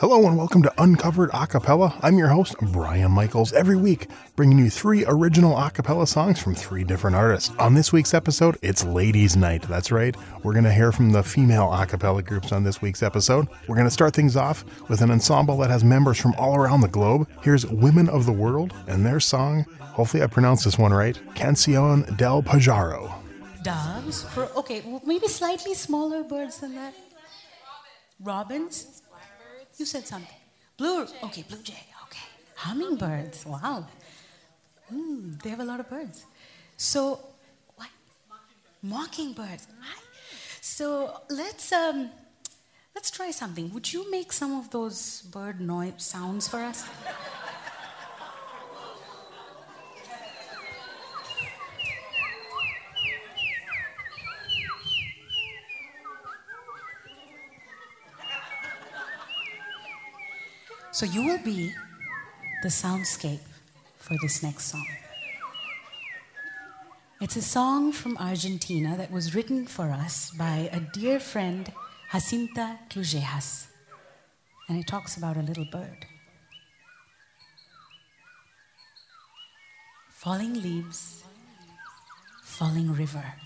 Hello and welcome to Uncovered Acapella. I'm your host, Brian Michaels, every week bringing you three original acapella songs from three different artists. On this week's episode, it's Ladies' Night. That's right. We're going to hear from the female acapella groups on this week's episode. We're going to start things off with an ensemble that has members from all around the globe. Here's Women of the World and their song, hopefully I pronounced this one right, Cancion del Pajaro. Doves? For, okay, maybe slightly smaller birds than that. Robins? You said something. Blue. Okay, blue jay. Okay. Hummingbirds. Wow. Mm, they have a lot of birds. So, what? Mockingbirds. So let's um, let's try something. Would you make some of those bird noise sounds for us? So you will be the soundscape for this next song. It's a song from Argentina that was written for us by a dear friend, Jacinta Clujejas. And it talks about a little bird. Falling leaves, falling river,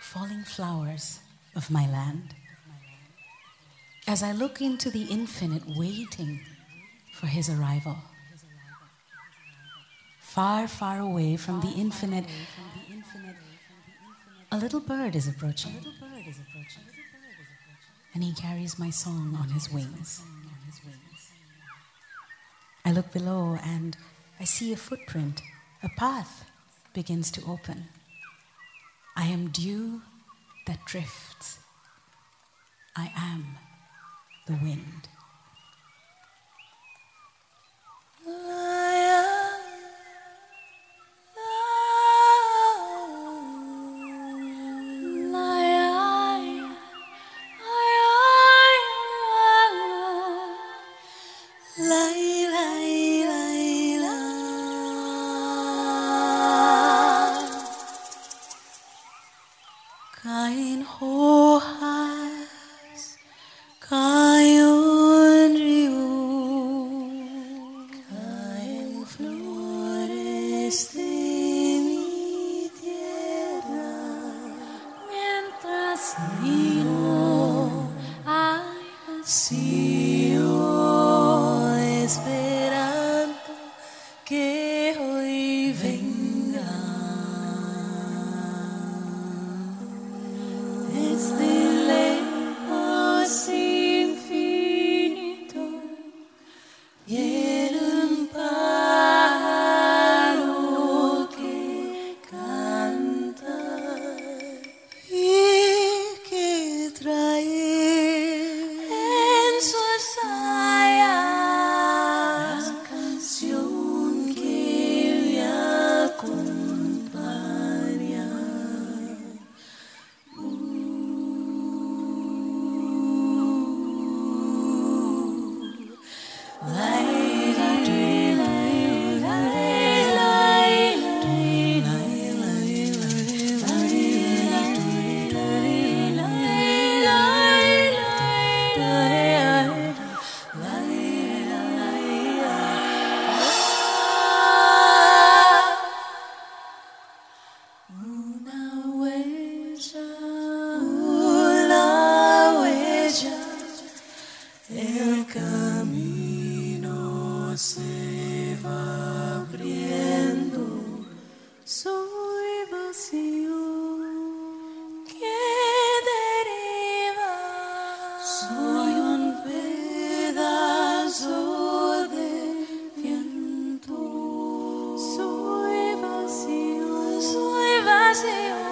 falling flowers of my land as I look into the infinite, waiting for his arrival. Far, far away from the infinite, a little bird is approaching. And he carries my song on his wings. I look below and I see a footprint, a path begins to open. I am dew that drifts. I am the wind. sim. Se va abriendo, soy vacío. Que deriva, soy un pedazo de viento, soy vacío, soy vacío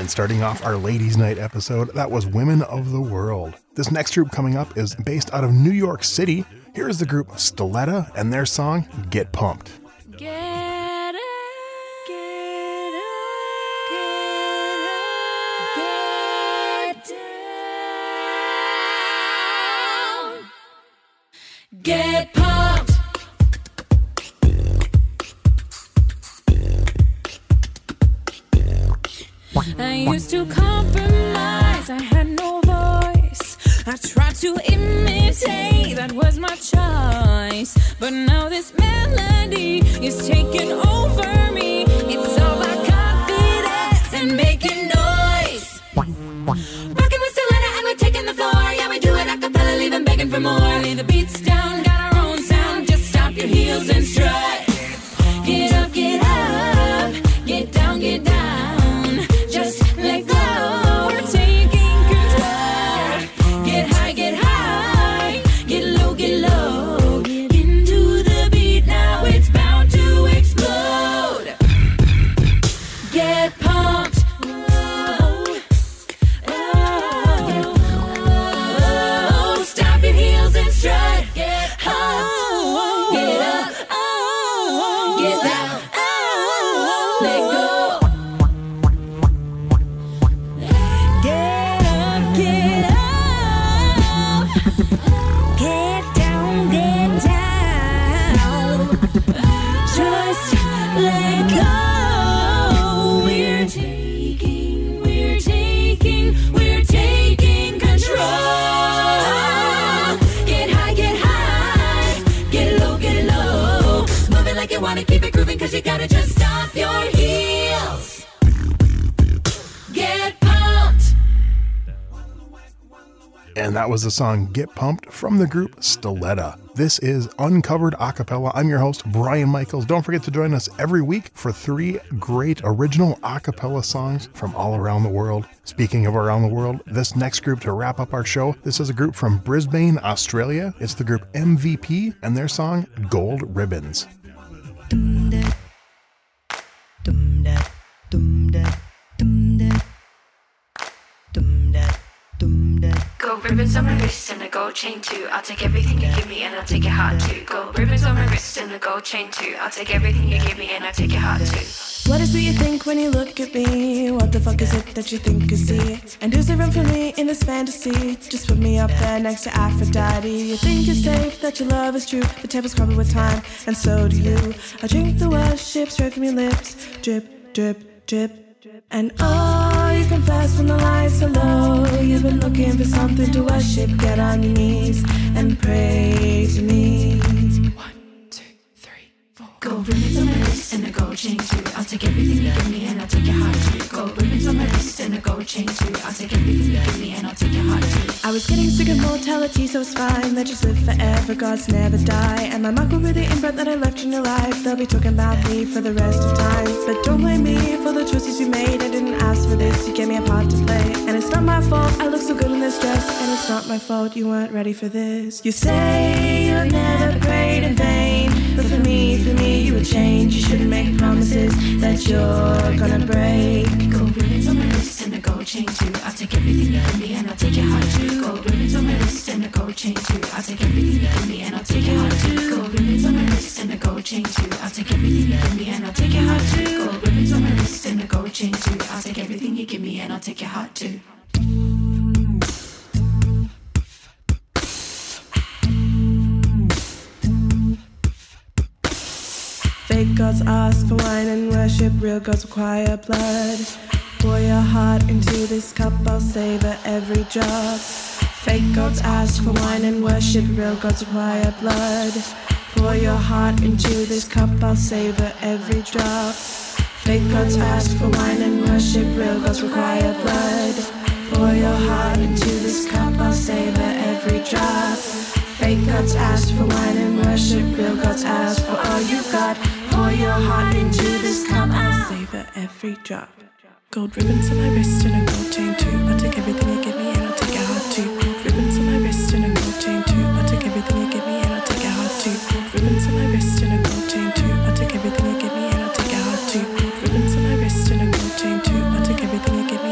And starting off our Ladies' Night episode, that was Women of the World. This next group coming up is based out of New York City. Here is the group Stiletta and their song Get Pumped. I used to compromise, I had no voice. I tried to imitate, that was my choice. But now this melody is taking over me. It's all about confidence and making noise. Rocking with and we're taking the floor. Yeah, we do it a cappella, begging for more. Lay the beats wanna keep it grooving, cause you gotta just stop your heels. Get pumped. And that was the song Get Pumped from the group Stiletta. This is Uncovered Acapella. I'm your host, Brian Michaels. Don't forget to join us every week for three great original acapella songs from all around the world. Speaking of around the world, this next group to wrap up our show, this is a group from Brisbane, Australia. It's the group MVP and their song Gold Ribbons. Ribbons on my wrist and a gold chain too. I'll take everything you give me and I'll take your heart too. Gold ribbons on my wrist and a gold chain too. I'll take everything you give me and I'll take your heart too. What is it you think when you look at me? What the fuck is it that you think you see? And is there room for me in this fantasy? Just put me up there next to Aphrodite. You think you're safe, that your love is true. The tables crumble with time, and so do you. I drink the worship straight from your lips. Drip, drip, drip. And oh, you confess when the lights are low. You've been looking for something to worship. Get on your knees and pray to me. Gold ribbons on my wrist and a gold chain too. I'll take everything you give me and I'll take your heart too. Gold ribbons on my wrist and a gold chain too. I'll take everything you give me and I'll take your heart too. I was getting sick of mortality, so it's fine. Let just live forever, gods never die. And my mark will be the imprint that I left in your life. They'll be talking about me for the rest of time. But don't blame me for the choices you made. I didn't ask for this, you gave me a part to play. And it's not my fault, I look so good in this dress. And it's not my fault, you weren't ready for this. You say you've never prayed in vain. For me, you would change. You shouldn't make promises that you're gonna break. Gold ribbons on my wrist and a gold chain too. I'll take everything you give me and I'll take your heart too. Gold ribbons on my wrist and a gold chain too. I'll take everything you give me and I'll take your heart too. Gold ask for wine and worship, real gods require blood. Pour your heart into this cup, I'll savor every drop. Fake gods ask for wine and worship, real gods require blood. Pour your heart into this cup, I'll savor every drop. Fake gods ask for wine and worship, real gods require blood. Pour your heart into this cup, I'll savor every drop. Fake gods ask for wine and worship, real gods ask for all you've got. Pour your heart into this cup, I'll savor every drop. Gold ribbons on my wrist and a gold chain too. I'll take everything you give me and I'll take your heart too. Gold ribbons on my wrist and a gold chain too. I'll take everything you give me and I'll take your heart too. Gold ribbons on my wrist and a gold chain too. I'll take everything you give me and I'll take your heart too. Gold ribbons on my wrist and a gold chain too. I'll take everything you give me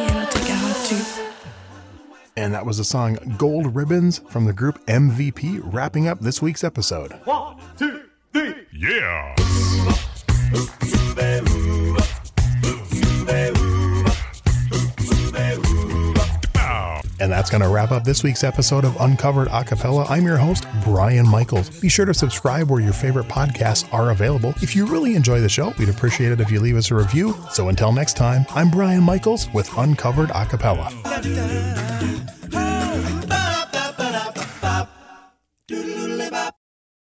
And that was the song Gold Ribbons from the group MVP, wrapping up this week's episode. One, two, three. Yeah. And that's going to wrap up this week's episode of Uncovered Acapella. I'm your host, Brian Michaels. Be sure to subscribe where your favorite podcasts are available. If you really enjoy the show, we'd appreciate it if you leave us a review. So until next time, I'm Brian Michaels with Uncovered Acapella.